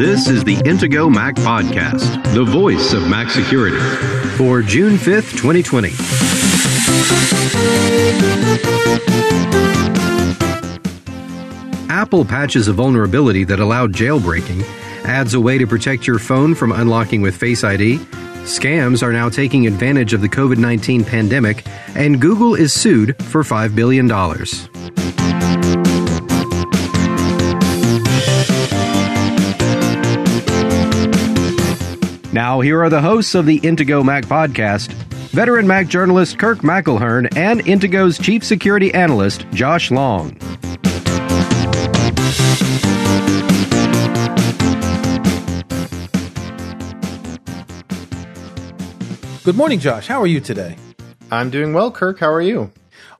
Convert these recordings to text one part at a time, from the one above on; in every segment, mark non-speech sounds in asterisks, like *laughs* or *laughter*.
This is the Intego Mac Podcast, the voice of Mac security, for June 5th, 2020. Apple patches a vulnerability that allowed jailbreaking, adds a way to protect your phone from unlocking with Face ID. Scams are now taking advantage of the COVID 19 pandemic, and Google is sued for $5 billion. Now, here are the hosts of the Intego Mac podcast veteran Mac journalist Kirk McElhearn and Intego's chief security analyst Josh Long. Good morning, Josh. How are you today? I'm doing well, Kirk. How are you?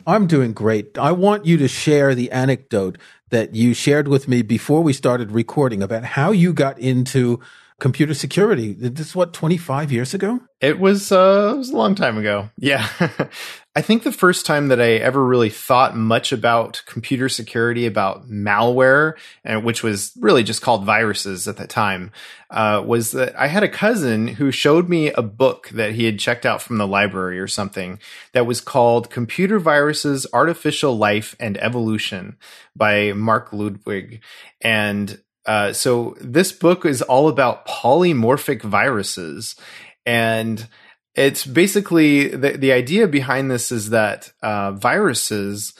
I'm doing great. I want you to share the anecdote that you shared with me before we started recording about how you got into computer security. This is what, 25 years ago? It was, uh, it was a long time ago. Yeah. *laughs* I think the first time that I ever really thought much about computer security, about malware, and which was really just called viruses at the time, uh, was that I had a cousin who showed me a book that he had checked out from the library or something that was called Computer Viruses, Artificial Life and Evolution by Mark Ludwig. And uh, so this book is all about polymorphic viruses, and it's basically the the idea behind this is that uh, viruses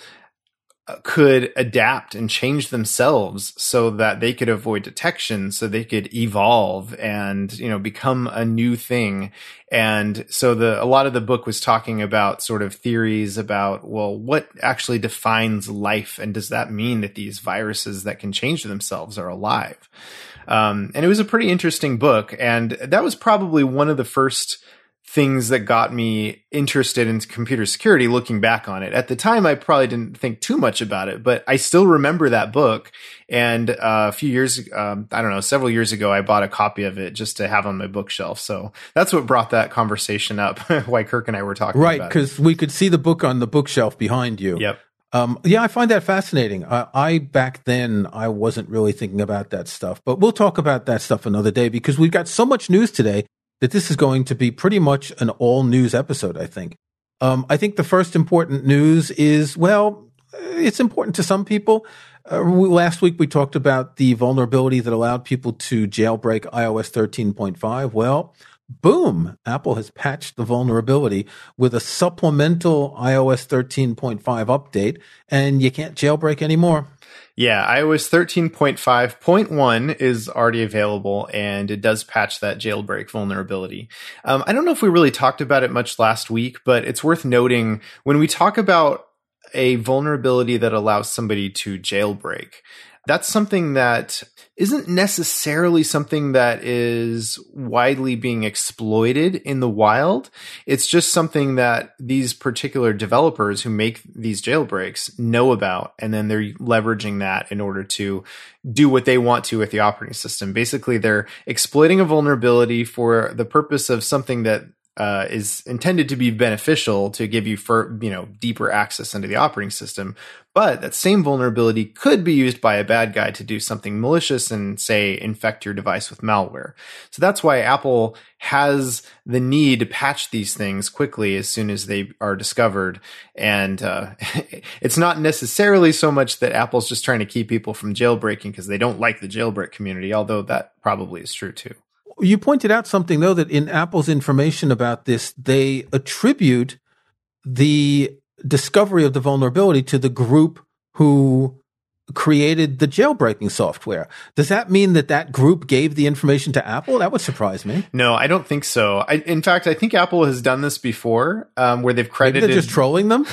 could adapt and change themselves so that they could avoid detection so they could evolve and you know become a new thing. And so the a lot of the book was talking about sort of theories about well what actually defines life and does that mean that these viruses that can change themselves are alive? Um, and it was a pretty interesting book and that was probably one of the first things that got me interested in computer security looking back on it. At the time, I probably didn't think too much about it, but I still remember that book. And uh, a few years, um, I don't know, several years ago, I bought a copy of it just to have on my bookshelf. So that's what brought that conversation up, *laughs* why Kirk and I were talking right, because we could see the book on the bookshelf behind you. Yep. Um, yeah, I find that fascinating. I, I, back then I wasn't really thinking about that stuff, but we'll talk about that stuff another day because we've got so much news today that this is going to be pretty much an all news episode, I think. Um, I think the first important news is, well, it's important to some people. Uh, last week we talked about the vulnerability that allowed people to jailbreak iOS 13.5. Well, boom, Apple has patched the vulnerability with a supplemental iOS 13.5 update, and you can't jailbreak anymore. Yeah, iOS 13.5.1 is already available and it does patch that jailbreak vulnerability. Um, I don't know if we really talked about it much last week, but it's worth noting when we talk about a vulnerability that allows somebody to jailbreak, that's something that isn't necessarily something that is widely being exploited in the wild. It's just something that these particular developers who make these jailbreaks know about, and then they're leveraging that in order to do what they want to with the operating system. Basically, they're exploiting a vulnerability for the purpose of something that uh, is intended to be beneficial to give you for you know deeper access into the operating system. But that same vulnerability could be used by a bad guy to do something malicious and say infect your device with malware. So that's why apple has the need to patch these things quickly as soon as they are discovered. And uh, *laughs* it's not necessarily so much that apple's just trying to keep people from jailbreaking because they don't like the jailbreak community although that probably is true too you pointed out something though that in Apple's information about this, they attribute the discovery of the vulnerability to the group who created the jailbreaking software. Does that mean that that group gave the information to Apple? That would surprise me. No, I don't think so. I, in fact, I think Apple has done this before, um, where they've credited. Maybe they're just *laughs* trolling them.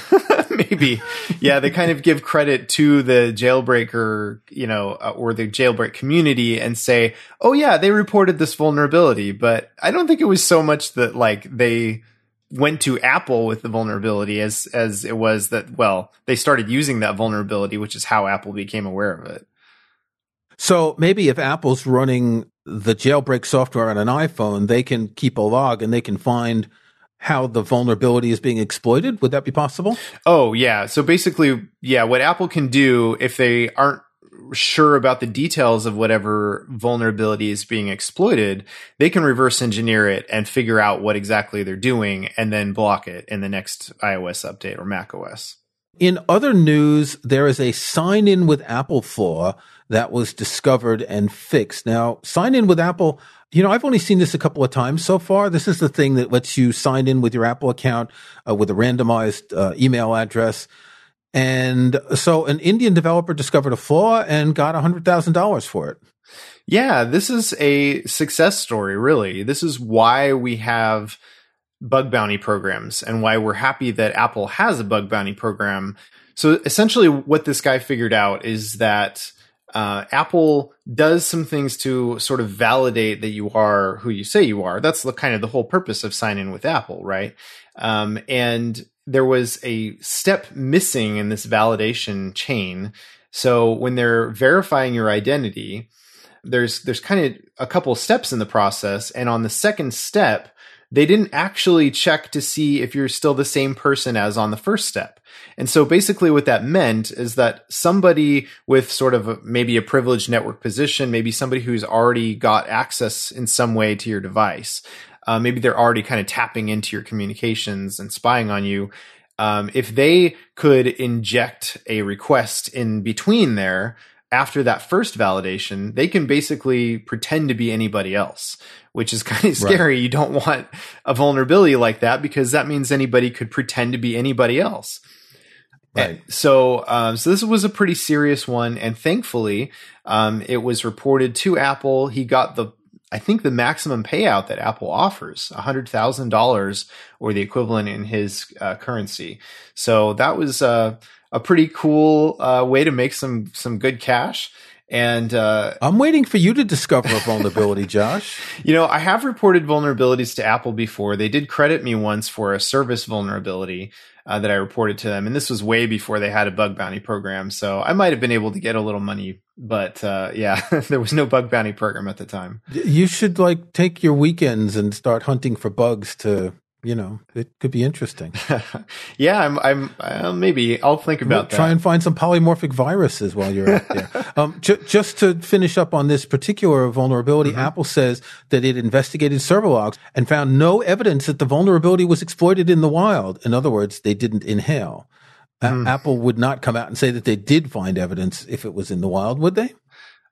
Maybe, yeah. They kind of give credit to the jailbreaker, you know, uh, or the jailbreak community, and say, "Oh yeah, they reported this vulnerability." But I don't think it was so much that like they went to Apple with the vulnerability as as it was that well they started using that vulnerability, which is how Apple became aware of it. So maybe if Apple's running the jailbreak software on an iPhone, they can keep a log and they can find how the vulnerability is being exploited. Would that be possible? Oh yeah. So basically, yeah, what Apple can do if they aren't sure about the details of whatever vulnerability is being exploited, they can reverse engineer it and figure out what exactly they're doing and then block it in the next iOS update or Mac OS. In other news, there is a sign in with Apple flaw that was discovered and fixed. Now, sign in with Apple, you know, I've only seen this a couple of times so far. This is the thing that lets you sign in with your Apple account uh, with a randomized uh, email address. And so an Indian developer discovered a flaw and got $100,000 for it. Yeah, this is a success story, really. This is why we have bug bounty programs and why we're happy that Apple has a bug bounty program. So essentially, what this guy figured out is that uh, Apple does some things to sort of validate that you are who you say you are. That's the kind of the whole purpose of sign in with Apple, right? Um, and there was a step missing in this validation chain. So when they're verifying your identity, there's there's kind of a couple steps in the process, and on the second step, they didn't actually check to see if you're still the same person as on the first step. And so basically what that meant is that somebody with sort of a, maybe a privileged network position, maybe somebody who's already got access in some way to your device, uh, maybe they're already kind of tapping into your communications and spying on you. Um, if they could inject a request in between there, after that first validation, they can basically pretend to be anybody else, which is *laughs* kind of scary. Right. You don't want a vulnerability like that because that means anybody could pretend to be anybody else. Right. And so, um, so this was a pretty serious one, and thankfully, um, it was reported to Apple. He got the, I think, the maximum payout that Apple offers, hundred thousand dollars or the equivalent in his uh, currency. So that was uh, a pretty cool uh, way to make some some good cash. And uh, I'm waiting for you to discover a vulnerability, *laughs* Josh. You know, I have reported vulnerabilities to Apple before. They did credit me once for a service vulnerability uh, that I reported to them, and this was way before they had a bug bounty program. So I might have been able to get a little money, but uh, yeah, *laughs* there was no bug bounty program at the time. You should like take your weekends and start hunting for bugs to you know, it could be interesting. *laughs* yeah, I'm, I'm, uh, maybe I'll think about we'll that. Try and find some polymorphic viruses while you're out there. *laughs* um, ju- just to finish up on this particular vulnerability, mm-hmm. Apple says that it investigated server logs and found no evidence that the vulnerability was exploited in the wild. In other words, they didn't inhale. Mm. Apple would not come out and say that they did find evidence if it was in the wild, would they?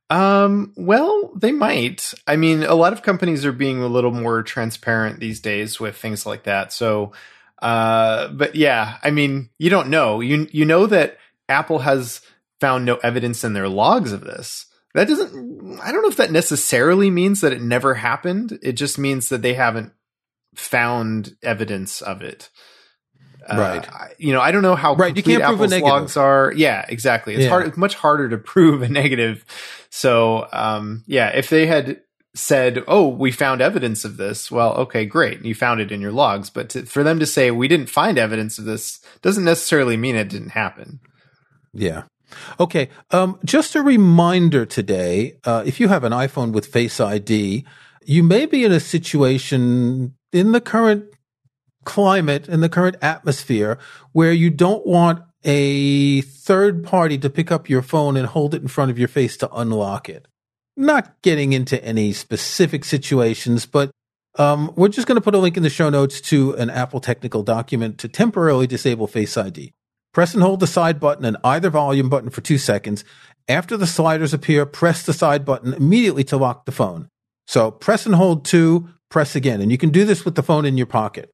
Um, well, they might. I mean, a lot of companies are being a little more transparent these days with things like that. So, uh, but yeah, I mean, you don't know. You you know that Apple has found no evidence in their logs of this. That doesn't I don't know if that necessarily means that it never happened. It just means that they haven't found evidence of it. Uh, right. You know, I don't know how right. you can't Apple's prove a logs are. Yeah, exactly. It's yeah. hard. It's much harder to *laughs* prove a negative. So, um, yeah, if they had said, "Oh, we found evidence of this," well, okay, great, you found it in your logs. But to, for them to say we didn't find evidence of this doesn't necessarily mean it didn't happen. Yeah. Okay. Um, just a reminder today: uh, if you have an iPhone with Face ID, you may be in a situation in the current climate and the current atmosphere where you don't want a third party to pick up your phone and hold it in front of your face to unlock it. Not getting into any specific situations, but um, we're just going to put a link in the show notes to an Apple technical document to temporarily disable Face ID. Press and hold the side button and either volume button for two seconds. After the sliders appear, press the side button immediately to lock the phone. So press and hold two, press again. And you can do this with the phone in your pocket.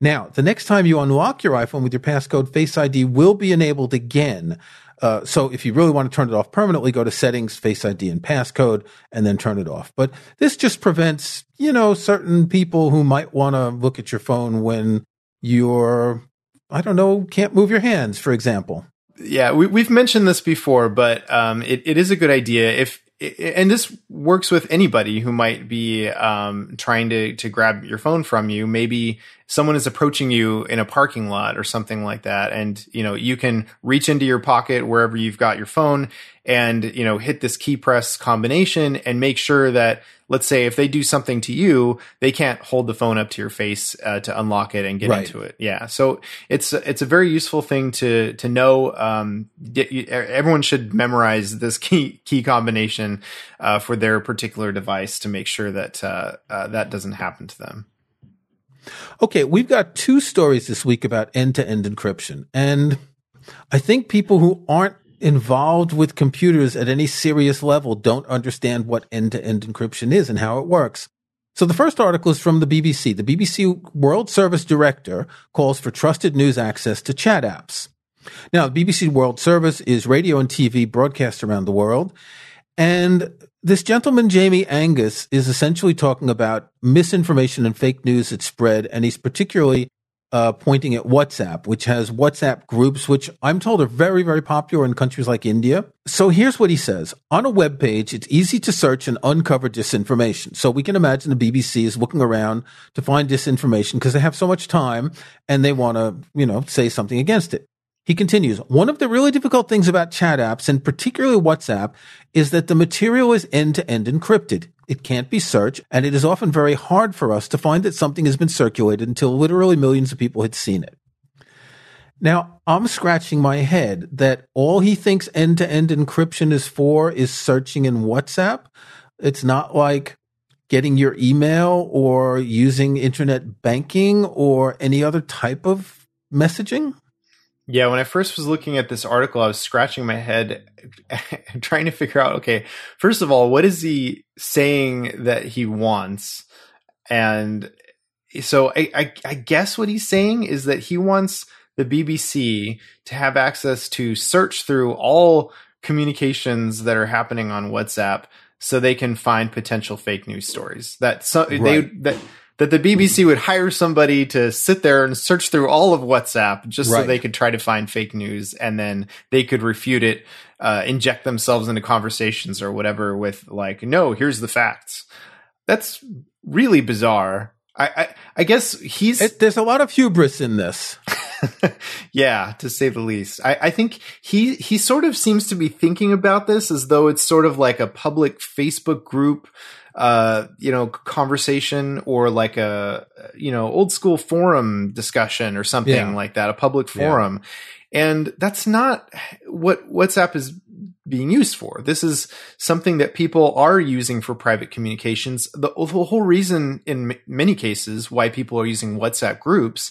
Now, the next time you unlock your iPhone with your passcode, Face ID will be enabled again. Uh, so if you really want to turn it off permanently, go to settings, Face ID and passcode, and then turn it off. But this just prevents, you know, certain people who might want to look at your phone when you're, I don't know, can't move your hands, for example. Yeah, we, have mentioned this before, but um, it, it is a good idea if and this works with anybody who might be um, trying to to grab your phone from you. Maybe someone is approaching you in a parking lot or something like that. And you know you can reach into your pocket wherever you've got your phone and you know hit this key press combination and make sure that let's say if they do something to you they can't hold the phone up to your face uh, to unlock it and get right. into it. Yeah. So it's it's a very useful thing to to know um, everyone should memorize this *laughs* key key combination uh, for their particular device to make sure that uh, uh that doesn't happen to them Okay, we've got two stories this week about end to end encryption. And I think people who aren't involved with computers at any serious level don't understand what end to end encryption is and how it works. So the first article is from the BBC. The BBC World Service Director calls for trusted news access to chat apps. Now, the BBC World Service is radio and TV broadcast around the world. And this gentleman, Jamie Angus, is essentially talking about misinformation and fake news that spread, and he's particularly uh, pointing at WhatsApp, which has WhatsApp groups, which I'm told are very, very popular in countries like India. So here's what he says. On a web page, it's easy to search and uncover disinformation. So we can imagine the BBC is looking around to find disinformation because they have so much time and they want to, you know, say something against it. He continues, one of the really difficult things about chat apps and particularly WhatsApp is that the material is end to end encrypted. It can't be searched and it is often very hard for us to find that something has been circulated until literally millions of people had seen it. Now, I'm scratching my head that all he thinks end to end encryption is for is searching in WhatsApp. It's not like getting your email or using internet banking or any other type of messaging. Yeah, when I first was looking at this article, I was scratching my head *laughs* trying to figure out okay, first of all, what is he saying that he wants? And so I, I, I guess what he's saying is that he wants the BBC to have access to search through all communications that are happening on WhatsApp so they can find potential fake news stories that so, right. they that that the BBC would hire somebody to sit there and search through all of WhatsApp just right. so they could try to find fake news and then they could refute it, uh, inject themselves into conversations or whatever with like, no, here's the facts. That's really bizarre. I, I, I guess he's. It, there's a lot of hubris in this. *laughs* yeah, to say the least. I, I think he he sort of seems to be thinking about this as though it's sort of like a public Facebook group uh, you know, conversation or like a, you know, old school forum discussion or something yeah. like that, a public forum. Yeah. And that's not what WhatsApp is being used for. This is something that people are using for private communications. The, the whole reason in m- many cases why people are using WhatsApp groups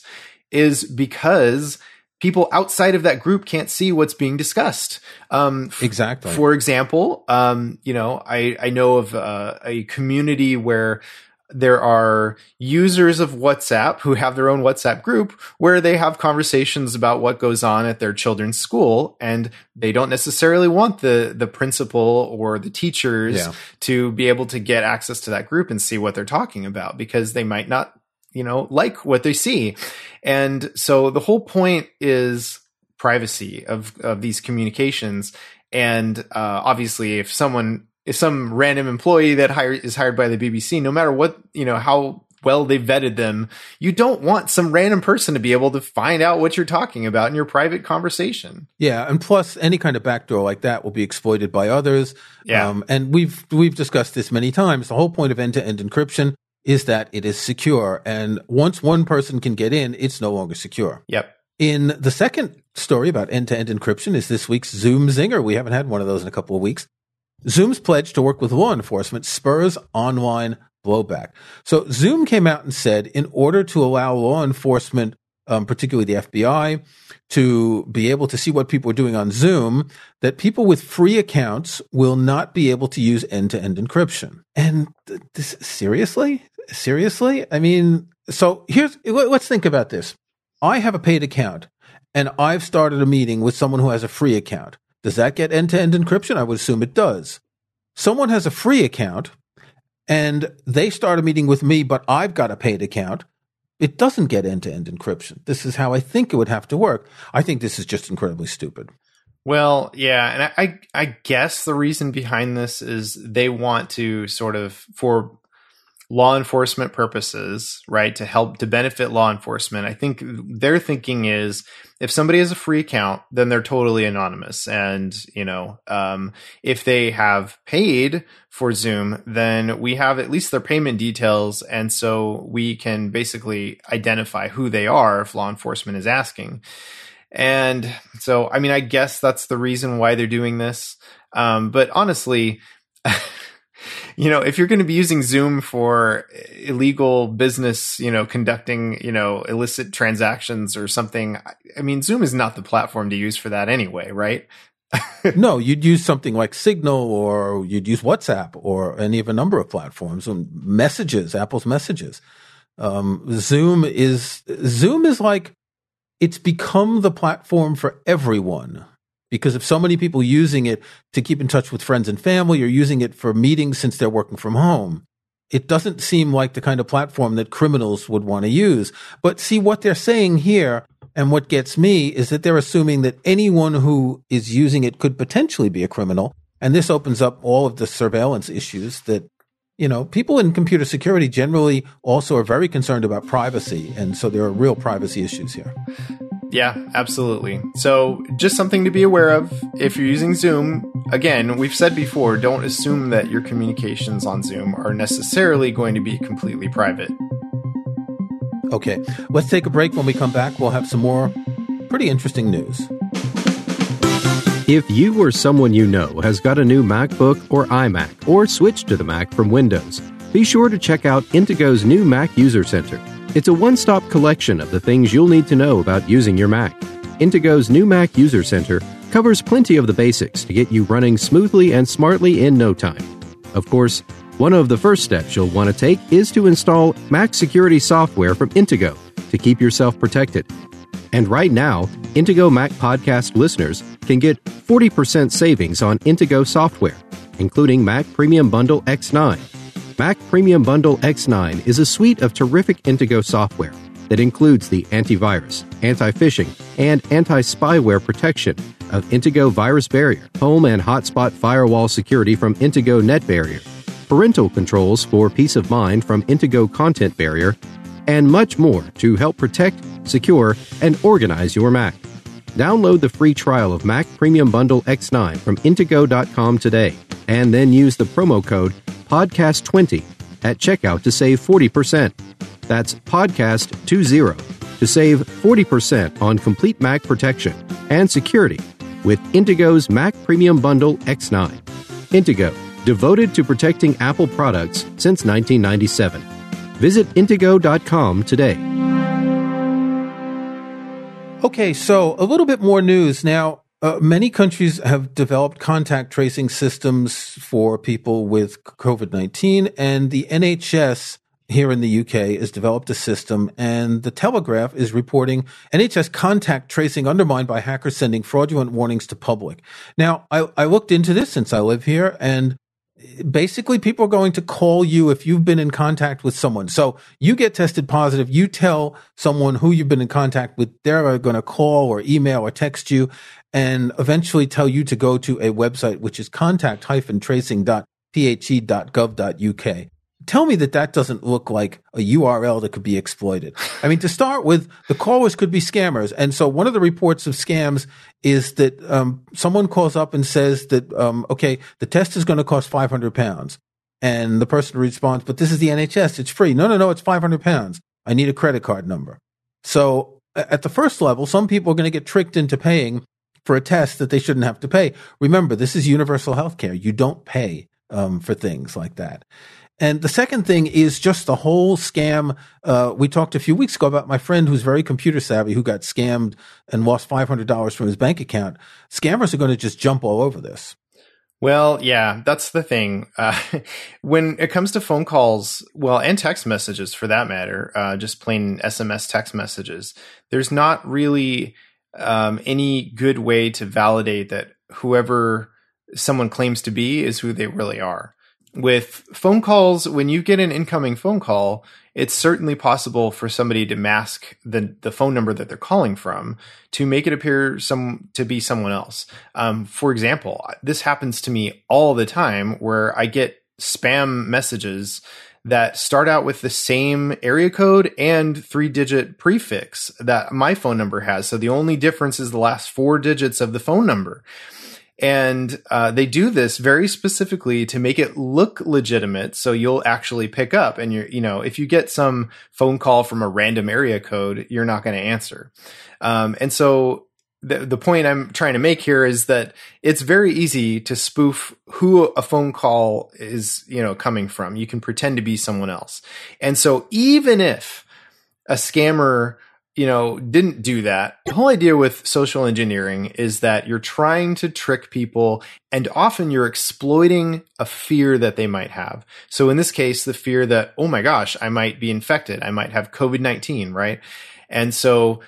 is because people outside of that group can't see what's being discussed. Um, exactly. For example, um, you know, I, I know of uh, a community where there are users of WhatsApp who have their own WhatsApp group where they have conversations about what goes on at their children's school and they don't necessarily want the the principal or the teachers yeah. to be able to get access to that group and see what they're talking about because they might not you know, like what they see. And so the whole point is privacy of, of these communications. And, uh, obviously if someone, if some random employee that hire, is hired by the BBC, no matter what, you know, how well they vetted them, you don't want some random person to be able to find out what you're talking about in your private conversation. Yeah, and plus any kind of backdoor like that will be exploited by others. Yeah, um, and we've we've discussed this many times. The whole point of end-to-end encryption is that it is secure. And once one person can get in, it's no longer secure. Yep. In the second story about end to end encryption is this week's Zoom Zinger. We haven't had one of those in a couple of weeks. Zoom's pledge to work with law enforcement spurs online blowback. So Zoom came out and said in order to allow law enforcement, um, particularly the FBI, to be able to see what people are doing on Zoom, that people with free accounts will not be able to use end to end encryption. And this, seriously? Seriously? I mean, so here's let's think about this. I have a paid account and I've started a meeting with someone who has a free account. Does that get end to end encryption? I would assume it does. Someone has a free account and they start a meeting with me, but I've got a paid account. It doesn't get end to end encryption. This is how I think it would have to work. I think this is just incredibly stupid. Well, yeah, and I I guess the reason behind this is they want to sort of for law enforcement purposes, right? To help to benefit law enforcement. I think their thinking is if somebody has a free account, then they're totally anonymous. And, you know, um, if they have paid for Zoom, then we have at least their payment details. And so we can basically identify who they are if law enforcement is asking. And so, I mean, I guess that's the reason why they're doing this. Um, but honestly, *laughs* you know, if you're going to be using Zoom for illegal business, you know, conducting, you know, illicit transactions or something, I mean, Zoom is not the platform to use for that anyway, right? *laughs* no, you'd use something like Signal or you'd use WhatsApp or any of a number of platforms and messages, Apple's messages. Um, Zoom is, Zoom is like, it's become the platform for everyone because if so many people using it to keep in touch with friends and family or using it for meetings since they're working from home, it doesn't seem like the kind of platform that criminals would want to use. But see what they're saying here and what gets me is that they're assuming that anyone who is using it could potentially be a criminal. And this opens up all of the surveillance issues that, you know, people in computer security generally also are very concerned about privacy. And so there are real privacy issues here. Yeah, absolutely. So, just something to be aware of if you're using Zoom. Again, we've said before, don't assume that your communications on Zoom are necessarily going to be completely private. Okay, let's take a break. When we come back, we'll have some more pretty interesting news. If you or someone you know has got a new MacBook or iMac or switched to the Mac from Windows, be sure to check out Intego's new Mac User Center. It's a one stop collection of the things you'll need to know about using your Mac. Intego's new Mac User Center covers plenty of the basics to get you running smoothly and smartly in no time. Of course, one of the first steps you'll want to take is to install Mac security software from Intego to keep yourself protected. And right now, Intego Mac podcast listeners can get 40% savings on Intego software, including Mac Premium Bundle X9 Mac Premium Bundle X9 is a suite of terrific Intego software that includes the antivirus, anti phishing, and anti spyware protection of Intego Virus Barrier, home and hotspot firewall security from Intego Net Barrier, parental controls for peace of mind from Intego Content Barrier, and much more to help protect, secure, and organize your Mac. Download the free trial of Mac Premium Bundle X9 from Intego.com today, and then use the promo code podcast20 at checkout to save 40%. That's podcast20 to save 40% on complete Mac protection and security with Intego's Mac Premium Bundle X9. Intego, devoted to protecting Apple products since 1997. Visit Intego.com today. Okay, so a little bit more news. Now, uh, many countries have developed contact tracing systems for people with COVID 19, and the NHS here in the UK has developed a system, and the Telegraph is reporting NHS contact tracing undermined by hackers sending fraudulent warnings to public. Now, I, I looked into this since I live here, and basically people are going to call you if you've been in contact with someone. So you get tested positive, you tell someone who you've been in contact with, they're going to call or email or text you and eventually tell you to go to a website which is contact-tracing.phe.gov.uk. Tell me that that doesn't look like a URL that could be exploited. I mean, to start with, the callers could be scammers. And so one of the reports of scams is that um, someone calls up and says that, um, okay, the test is going to cost 500 pounds. And the person responds, but this is the NHS. It's free. No, no, no, it's 500 pounds. I need a credit card number. So at the first level, some people are going to get tricked into paying for a test that they shouldn't have to pay. Remember, this is universal health care. You don't pay um, for things like that. And the second thing is just the whole scam. Uh, we talked a few weeks ago about my friend who's very computer savvy who got scammed and lost $500 from his bank account. Scammers are going to just jump all over this. Well, yeah, that's the thing. Uh, *laughs* when it comes to phone calls, well, and text messages for that matter, uh, just plain SMS text messages, there's not really um, any good way to validate that whoever someone claims to be is who they really are. With phone calls, when you get an incoming phone call, it's certainly possible for somebody to mask the the phone number that they're calling from to make it appear some to be someone else. Um, for example, this happens to me all the time, where I get spam messages that start out with the same area code and three digit prefix that my phone number has. So the only difference is the last four digits of the phone number. And uh, they do this very specifically to make it look legitimate. So you'll actually pick up and you're, you know, if you get some phone call from a random area code, you're not going to answer. Um, and so the, the point I'm trying to make here is that it's very easy to spoof who a phone call is, you know, coming from. You can pretend to be someone else. And so even if a scammer you know, didn't do that. The whole idea with social engineering is that you're trying to trick people and often you're exploiting a fear that they might have. So in this case, the fear that, oh my gosh, I might be infected. I might have COVID-19, right? And so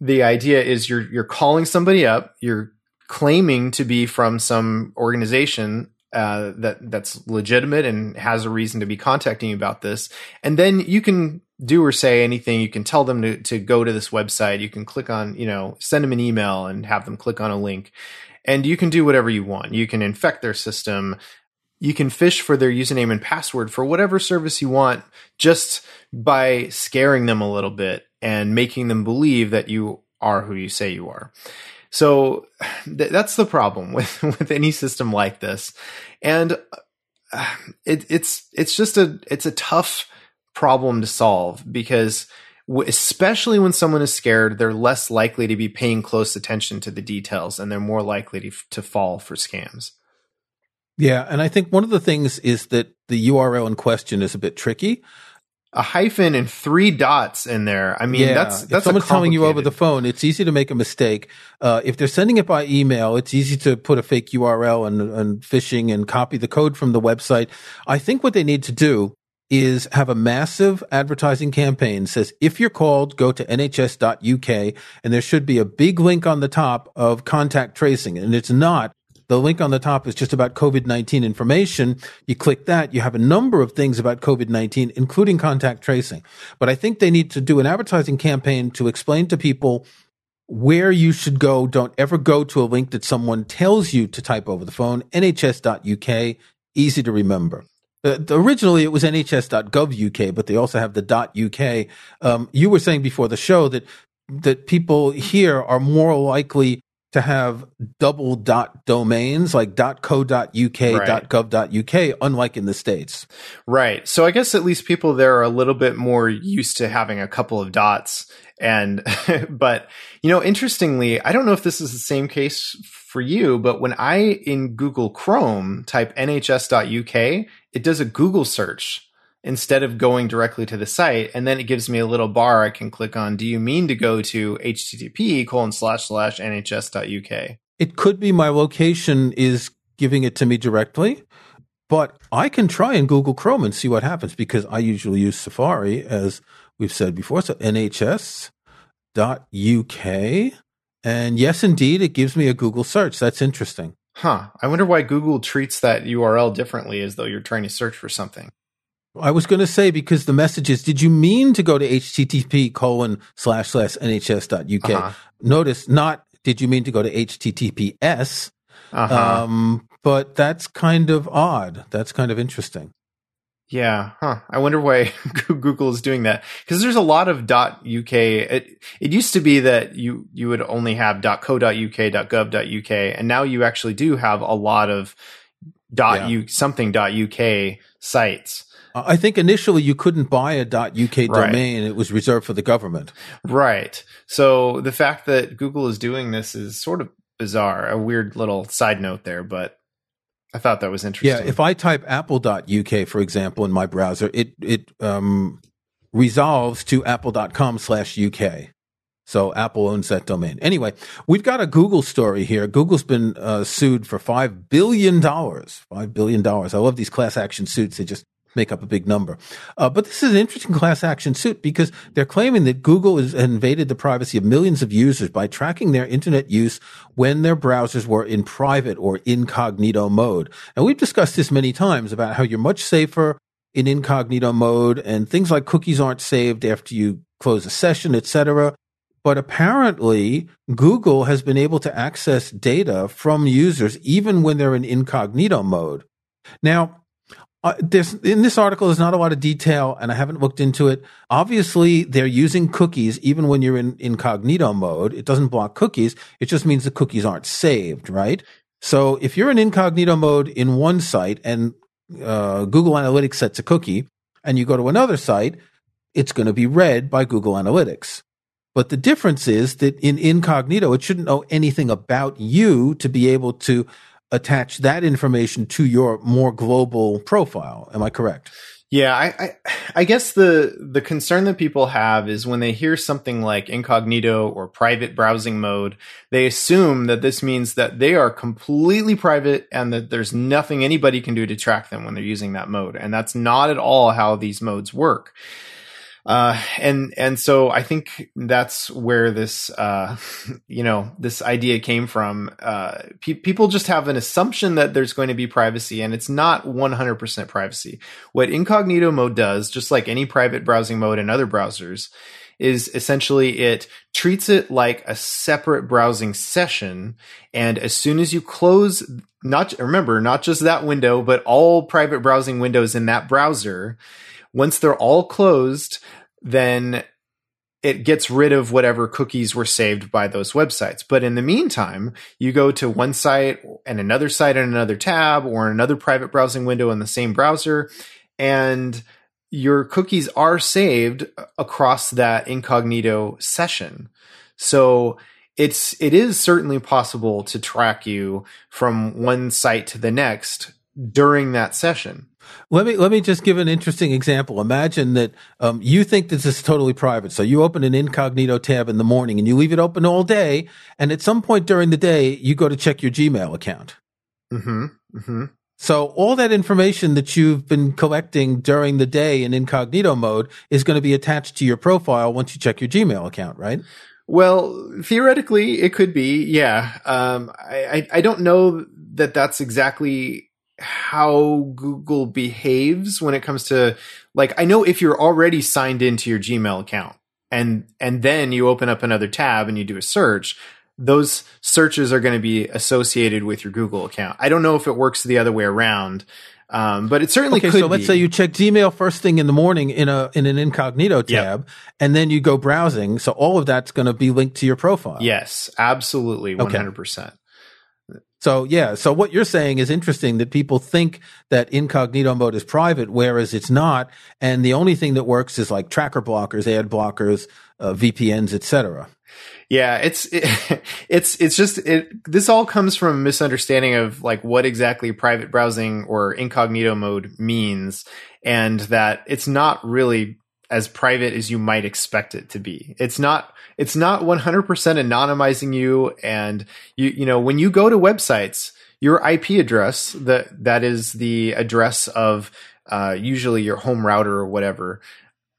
the idea is you're, you're calling somebody up, you're claiming to be from some organization uh, that that's legitimate and has a reason to be contacting you about this, and then you can do or say anything. You can tell them to, to go to this website. You can click on, you know, send them an email and have them click on a link. And you can do whatever you want. You can infect their system. You can phish for their username and password for whatever service you want just by scaring them a little bit and making them believe that you are who you say you are. So *sighs* th- that's the problem *laughs* with, with any system like this. And uh, it, it's, it's just a, it's a tough, problem to solve because especially when someone is scared, they're less likely to be paying close attention to the details and they're more likely to, to fall for scams. Yeah. And I think one of the things is that the URL in question is a bit tricky. A hyphen and three dots in there. I mean, yeah. that's that's if someone's telling you over the phone. It's easy to make a mistake. Uh, if they're sending it by email, it's easy to put a fake URL and, and phishing and copy the code from the website. I think what they need to do is have a massive advertising campaign says if you're called go to nhs.uk and there should be a big link on the top of contact tracing and it's not the link on the top is just about COVID-19 information. You click that, you have a number of things about COVID-19, including contact tracing. But I think they need to do an advertising campaign to explain to people where you should go. Don't ever go to a link that someone tells you to type over the phone. nhs.uk, easy to remember. Uh, originally, it was NHS.gov UK, but they also have the .uk. Um, you were saying before the show that that people here are more likely to have double dot domains like .co.uk, right. .gov.uk, unlike in the States. Right. So I guess at least people there are a little bit more used to having a couple of dots. And, *laughs* but, you know, interestingly, I don't know if this is the same case for you, but when I in Google Chrome type nhs.uk, it does a Google search instead of going directly to the site. And then it gives me a little bar I can click on. Do you mean to go to http colon slash slash nhs.uk? It could be my location is giving it to me directly, but I can try in Google Chrome and see what happens because I usually use Safari as we've said before. So nhs.uk. And yes, indeed, it gives me a Google search. That's interesting. Huh. I wonder why Google treats that URL differently as though you're trying to search for something. I was going to say because the message is, did you mean to go to http colon slash slash nhs.uk? Uh-huh. Notice not, did you mean to go to https? Uh-huh. Um, but that's kind of odd. That's kind of interesting. Yeah, huh. I wonder why *laughs* Google is doing that because there's a lot of .uk. It it used to be that you you would only have .co.uk, .gov.uk, and now you actually do have a lot of dot yeah. u something dot .uk sites. I think initially you couldn't buy a .uk right. domain; it was reserved for the government. Right. So the fact that Google is doing this is sort of bizarre. A weird little side note there, but I thought that was interesting. Yeah, if I type apple.uk, for example, in my browser, it it um, resolves to apple.com slash UK. So Apple owns that domain. Anyway, we've got a Google story here. Google's been uh, sued for $5 billion. $5 billion. I love these class action suits. They just make up a big number. Uh, but this is an interesting class action suit because they're claiming that Google has invaded the privacy of millions of users by tracking their internet use when their browsers were in private or incognito mode. And we've discussed this many times about how you're much safer in incognito mode and things like cookies aren't saved after you close a session, etc. But apparently Google has been able to access data from users even when they're in incognito mode. Now, Uh, there's in this article. There's not a lot of detail, and I haven't looked into it. Obviously, they're using cookies even when you're in incognito mode. It doesn't block cookies. It just means the cookies aren't saved, right? So if you're in incognito mode in one site and uh, Google Analytics sets a cookie, and you go to another site, it's going to be read by Google Analytics. But the difference is that in incognito, it shouldn't know anything about you to be able to attach that information to your more global profile. Am I correct? Yeah, I, I, I guess the the concern that people have is when they hear something like incognito or private browsing mode, they assume that this means that they are completely private and that there's nothing anybody can do to track them when they're using that mode. And that's not at all how these modes work. Uh, and and so I think that's where this uh, *laughs* you know this idea came from. Uh, pe- people just have an assumption that there's going to be privacy, and it's not 100% privacy. What incognito mode does, just like any private browsing mode in other browsers, is essentially it treats it like a separate browsing session, and as soon as you close not remember not just that window but all private browsing windows in that browser once they're all closed, then it gets rid of whatever cookies were saved by those websites. But in the meantime, you go to one site and another site in another tab or another private browsing window in the same browser, and your cookies are saved across that incognito session. So it's it is certainly possible to track you from one site to the next during that session. Let me let me just give an interesting example. Imagine that um, you think this is totally private, so you open an incognito tab in the morning and you leave it open all day, and at some point during the day you go to check your Gmail account. Mm-hmm. Mm-hmm. So all that information that you've been collecting during the day in incognito mode is going to be attached to your profile once you check your Gmail account, right? Well, theoretically, it could be. Yeah. Um, I, I, don't know that that's exactly how Google behaves when it comes to like I know if you're already signed into your Gmail account and and then you open up another tab and you do a search, those searches are going to be associated with your Google account. I don't know if it works the other way around. Um, but it certainly okay, could. So let's be. say you check Gmail first thing in the morning in a in an incognito tab, yep. and then you go browsing. So all of that's going to be linked to your profile. Yes, absolutely, one hundred percent. So yeah, so what you're saying is interesting that people think that incognito mode is private, whereas it's not, and the only thing that works is like tracker blockers, ad blockers, uh, VPNs, etc. Yeah, it's it, *laughs* it's it's just it. This all comes from a misunderstanding of like what exactly private browsing or incognito mode means, and that it's not really as private as you might expect it to be. It's not it's not 100% anonymizing you and you you know when you go to websites your IP address that that is the address of uh, usually your home router or whatever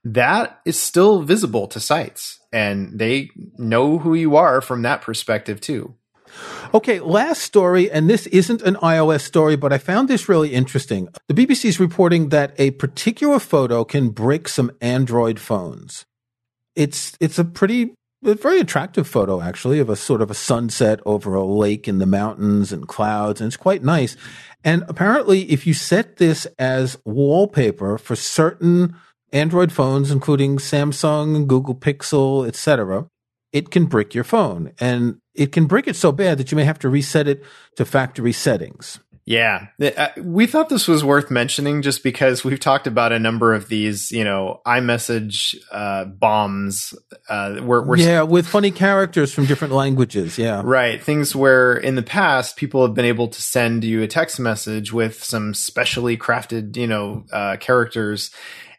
that is still visible to sites and they know who you are from that perspective too. Okay, last story, and this isn't an iOS story, but I found this really interesting. The BBC is reporting that a particular photo can break some Android phones. It's it's a pretty a very attractive photo actually of a sort of a sunset over a lake in the mountains and clouds and it's quite nice and apparently if you set this as wallpaper for certain android phones including samsung google pixel etc it can brick your phone and it can break it so bad that you may have to reset it to factory settings yeah, uh, we thought this was worth mentioning just because we've talked about a number of these, you know, iMessage uh, bombs. Uh, yeah, with funny characters from different languages. Yeah, right. Things where in the past people have been able to send you a text message with some specially crafted, you know, uh, characters,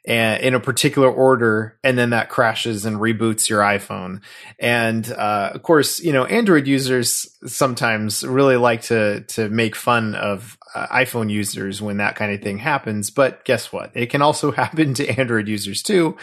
and in a particular order, and then that crashes and reboots your iPhone. And uh, of course, you know, Android users sometimes really like to to make fun of uh, iPhone users when that kind of thing happens. But guess what? It can also *laughs* happen to Android users too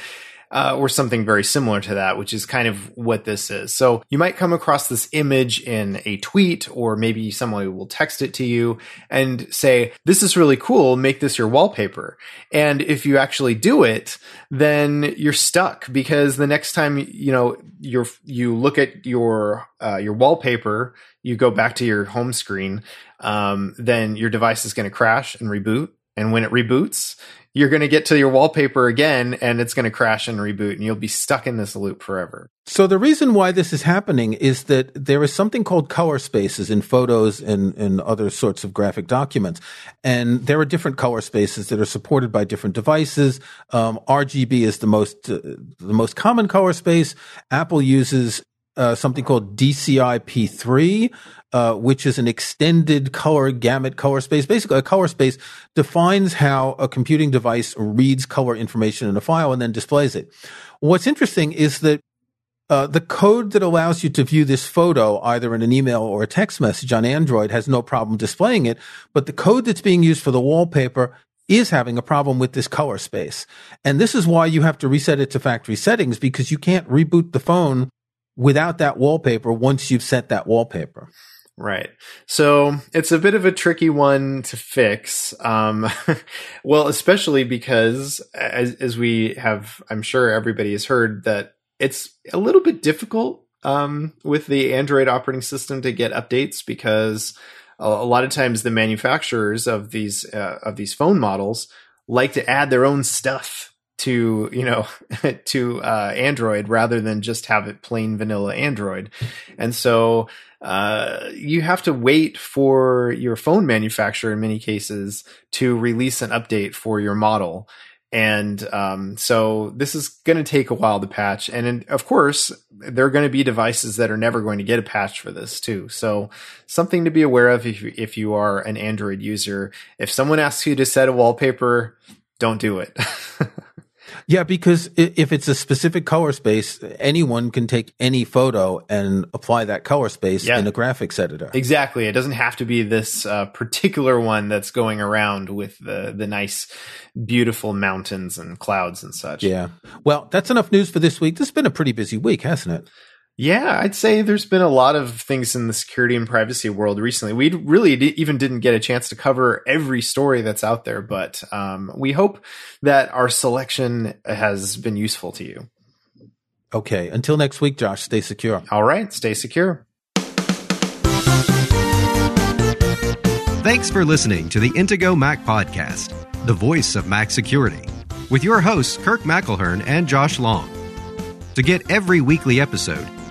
uh, or something very similar to that, which is kind of what this is. So you might come across this image in a tweet, or maybe somebody will text it to you and say, This is really cool. Make this your wallpaper. And if you actually do it, then you're stuck because the next time, you know, you're, you look at your, uh, your wallpaper, you go back to your home screen, um, then your device is going to crash and reboot And when it reboots, you're going to get to your wallpaper again and it's going to crash and reboot and you'll be stuck in this loop forever. So the reason why this is happening is that there is something called color spaces in photos and, and other sorts of graphic documents. And there are different color spaces that are supported by different devices. Um, RGB is the most, uh, the most common color space. Apple uses uh, something called DCI P3, uh, which is an extended color gamut color space. Basically, a color space defines how a computing device reads color information in a file and then displays it. What's interesting is that uh, the code that allows you to view this photo either in an email or a text message on Android has no problem displaying it, but the code that's being used for the wallpaper is having a problem with this color space. And this is why you have to reset it to factory settings because you can't reboot the phone without that wallpaper once you've set that wallpaper. Right. So it's a bit of a tricky one to fix. Um, *laughs* well, especially because as, as we have, I'm sure everybody has heard that it's a little bit difficult um, with the Android operating system to get updates because a, a lot of times the manufacturers of these uh, of these phone models like to add their own stuff to you know *laughs* to uh, Android rather than just have it plain vanilla Android, and so uh, you have to wait for your phone manufacturer in many cases to release an update for your model. And um, so this is going to take a while to patch. And in, of course, there are going to be devices that are never going to get a patch for this too. So something to be aware of if, you, if you are an Android user. If someone asks you to set a wallpaper, don't do it. *laughs* Yeah, because if it's a specific color space, anyone can take any photo and apply that color space yeah. in a graphics editor. Exactly. It doesn't have to be this uh, particular one that's going around with the the nice, beautiful mountains and clouds and such. Yeah. Well, that's enough news for this week. This has been a pretty busy week, hasn't it? Yeah, I'd say there's been a lot of things in the security and privacy world recently. We really d- even didn't get a chance to cover every story that's out there, but um, we hope that our selection has been useful to you. Okay. Until next week, Josh, stay secure. All right. Stay secure. Thanks for listening to the Intego Mac Podcast, the voice of Mac security, with your hosts, Kirk McElhearn and Josh Long. To get every weekly episode,